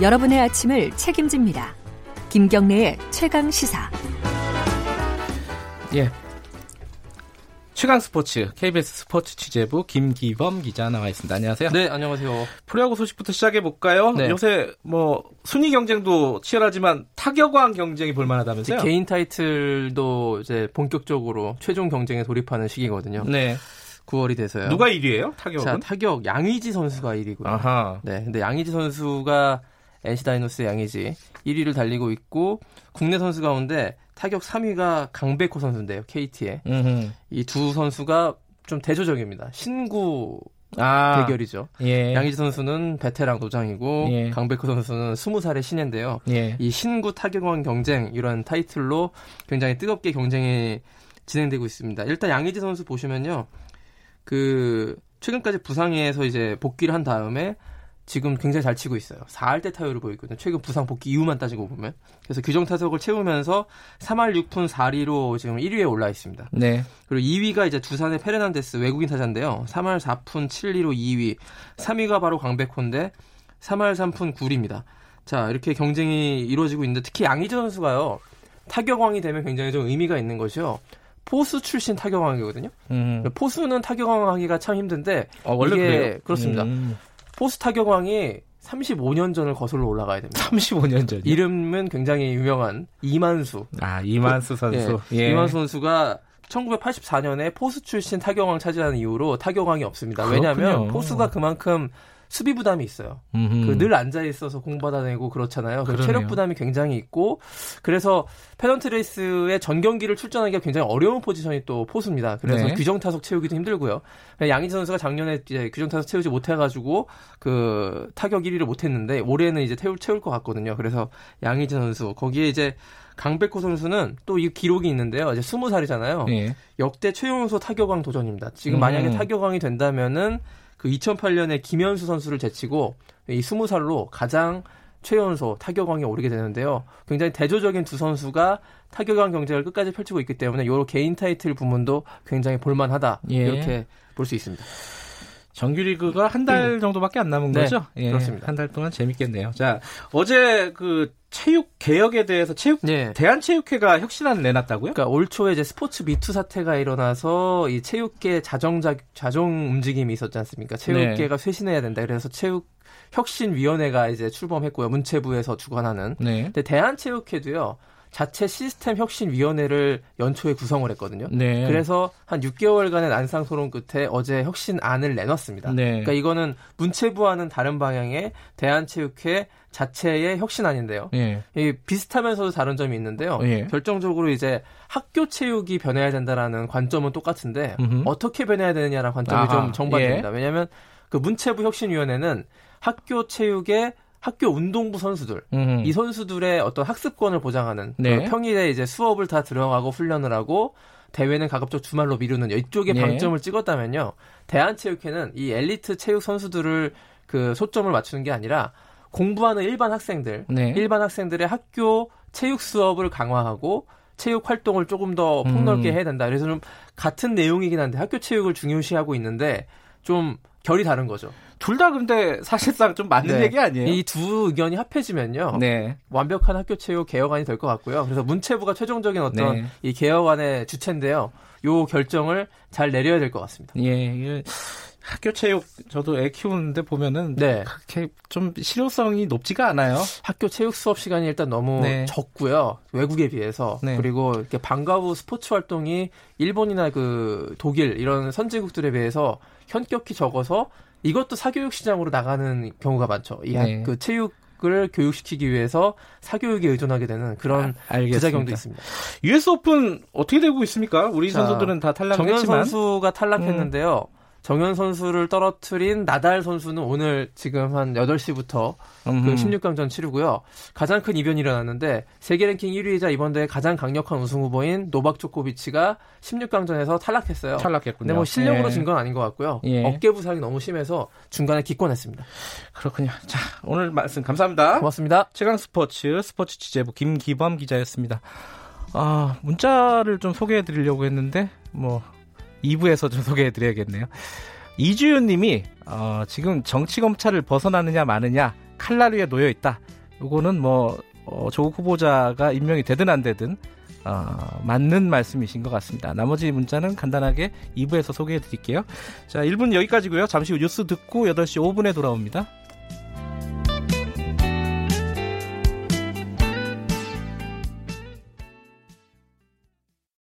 여러분의 아침을 책임집니다. 김경래의 최강 시사. 예. 최강 스포츠 KBS 스포츠 취재부 김기범 기자 나와 있습니다. 안녕하세요. 네, 안녕하세요. 프로야구 소식부터 시작해 볼까요? 네. 요새 뭐 순위 경쟁도 치열하지만 타격왕 경쟁이 볼만하다면서요? 개인 타이틀도 이제 본격적으로 최종 경쟁에 돌입하는 시기거든요. 네. 9월이 돼서요. 누가 1위예요? 타격은? 자, 타격 양의지 선수가 1위고요. 아하. 네, 근데 양의지 선수가 NC 다이노스 양의지 1위를 달리고 있고 국내 선수 가운데 타격 3위가 강백호 선수인데요. KT에. 이 두 선수가 좀 대조적입니다. 신구 아, 대결이죠. 예. 양의지 선수는 베테랑 노장이고 예. 강백호 선수는 20살의 신인데요. 예. 이 신구 타격왕 경쟁 이런 타이틀로 굉장히 뜨겁게 경쟁이 진행되고 있습니다. 일단 양의지 선수 보시면요. 그 최근까지 부상에서 이제 복귀를 한 다음에 지금 굉장히 잘 치고 있어요. 4할대 타율을 보이거든요. 최근 부상 복귀 이후만 따지고 보면. 그래서 규정 타석을 채우면서 3할 6푼 4리로 지금 1위에 올라 있습니다. 네. 그리고 2위가 이제 두산의 페르난데스 외국인 타자인데요. 3할 4푼 7리로 2위. 3위가 바로 강백호인데 3할 3푼 9리입니다. 자, 이렇게 경쟁이 이루어지고 있는데 특히 양희재 선수가요. 타격왕이 되면 굉장히 좀 의미가 있는 것이요. 포수 출신 타격왕이거든요. 음. 포수는 타격왕하기가 참 힘든데 아, 원래 이게 그래요? 그렇습니다. 음. 포수 타격왕이 35년 전을 거슬러 올라가야 됩니다. 35년 전. 이름은 굉장히 유명한 이만수. 아, 이만수 그, 선수. 예, 예. 이만수 선수가 1984년에 포수 출신 타격왕 차지하는 이후로 타격왕이 없습니다. 왜냐하면 포수가 그만큼 수비 부담이 있어요. 그 늘 앉아 있어서 공 받아내고 그렇잖아요. 그 체력 부담이 굉장히 있고 그래서 페넌트 레이스의 전 경기를 출전하기가 굉장히 어려운 포지션이 또 포수입니다. 그래서 네. 규정 타석 채우기도 힘들고요. 양희지 선수가 작년에 이제 규정 타석 채우지 못해가지고 그 타격 1위를 못했는데 올해는 이제 태울 채울 것 같거든요. 그래서 양희지 선수 거기에 이제 강백호 선수는 또 이 기록이 있는데요. 이제 20살이잖아요. 네. 역대 최용소 타격왕 도전입니다. 지금 만약에 음. 타격왕이 된다면은 그 2008년에 김현수 선수를 제치고 이 20살로 가장 최연소 타격왕에 오르게 되는데요. 굉장히 대조적인 두 선수가 타격왕 경쟁을 끝까지 펼치고 있기 때문에 요 개인 타이틀 부문도 굉장히 볼만하다 예. 이렇게 볼 수 있습니다. 정규리그가 한달 음. 정도밖에 안 남은 네, 거죠? 예, 그렇습니다. 한 달 동안 재밌겠네요. 자, 어제 그 체육 개혁에 대해서 체육 네. 대한체육회가 혁신안을 내놨다고요? 그러니까 올 초에 이제 스포츠 미투 사태가 일어나서 이 체육계 자정 자정 움직임이 있었지 않습니까? 체육계가 네. 쇄신해야 된다. 그래서 체육 혁신위원회가 이제 출범했고요. 문체부에서 주관하는. 네. 근데 대한체육회도요. 자체 시스템 혁신 위원회를 연초에 구성을 했거든요. 네. 그래서 한 6개월간의 난상 토론 끝에 어제 혁신안을 내놨습니다. 네. 그러니까 이거는 문체부와는 다른 방향의 대한체육회 자체의 혁신안인데요. 예. 비슷하면서도 다른 점이 있는데요. 예. 결정적으로 이제 학교 체육이 변해야 된다라는 관점은 똑같은데 음흠. 어떻게 변해야 되느냐라는 관점이 아하. 좀 정반대입니다. 예. 왜냐하면 그 문체부 혁신위원회는 학교 체육의 학교 운동부 선수들 음흠. 이 선수들의 어떤 학습권을 보장하는 네. 평일에 이제 수업을 다 들어가고 훈련을 하고 대회는 가급적 주말로 미루는 이쪽에 네. 방점을 찍었다면요 대한체육회는 이 엘리트 체육 선수들을 그 소점을 맞추는 게 아니라 공부하는 일반 학생들 네. 일반 학생들의 학교 체육 수업을 강화하고 체육 활동을 조금 더 폭넓게 음. 해야 된다. 그래서 좀 같은 내용이긴 한데 학교 체육을 중요시하고 있는데 좀 결이 다른 거죠. 둘 다 근데 사실상 좀 맞는 네. 얘기 아니에요? 이 두 의견이 합해지면요. 네. 완벽한 학교 체육 개혁안이 될 것 같고요. 그래서 문체부가 최종적인 어떤 네. 이 개혁안의 주체인데요. 요 결정을 잘 내려야 될 것 같습니다. 예. 학교 체육 저도 애 키우는데 보면은 네. 좀 실효성이 높지가 않아요. 학교 체육 수업 시간이 일단 너무 네. 적고요. 외국에 비해서 네. 그리고 이렇게 방과 후 스포츠 활동이 일본이나 그 독일 이런 선진국들에 비해서 현격히 적어서 이것도 사교육 시장으로 나가는 경우가 많죠. 이그 네. 체육 을 교육시키기 위해서 사교육에 의존하게 되는 그런 아, 부작용도 있습니다. US 오픈 어떻게 되고 있습니까? 우리 자, 선수들은 다 탈락했지만 정현 선수가 탈락했는데요. 음. 정현 선수를 떨어뜨린 나달 선수는 오늘 지금 한 8시부터 그 16강전 치르고요. 가장 큰 이변이 일어났는데 세계 랭킹 1위이자 이번 대회 가장 강력한 우승 후보인 노박 조코비치가 16강전에서 탈락했어요. 탈락했군요. 근데 뭐 실력으로 예. 진건 아닌 것 같고요. 예. 어깨 부상이 너무 심해서 중간에 기권했습니다. 그렇군요. 자, 오늘 말씀 감사합니다. 고맙습니다. 최강 스포츠 스포츠 취재부 김기범 기자였습니다. 아, 문자를 좀 소개해 드리려고 했는데 뭐 2부에서 좀 소개해 드려야겠네요. 이주윤 님이 어, 지금 정치 검찰을 벗어나느냐 마느냐 칼날 위에 놓여 있다. 요거는 뭐 어, 조국 후보자가 임명이 되든 안 되든 어, 맞는 말씀이신 것 같습니다. 나머지 문자는 간단하게 2부에서 소개해 드릴게요. 자, 1분 여기까지고요. 잠시 후 뉴스 듣고 8시 5분에 돌아옵니다.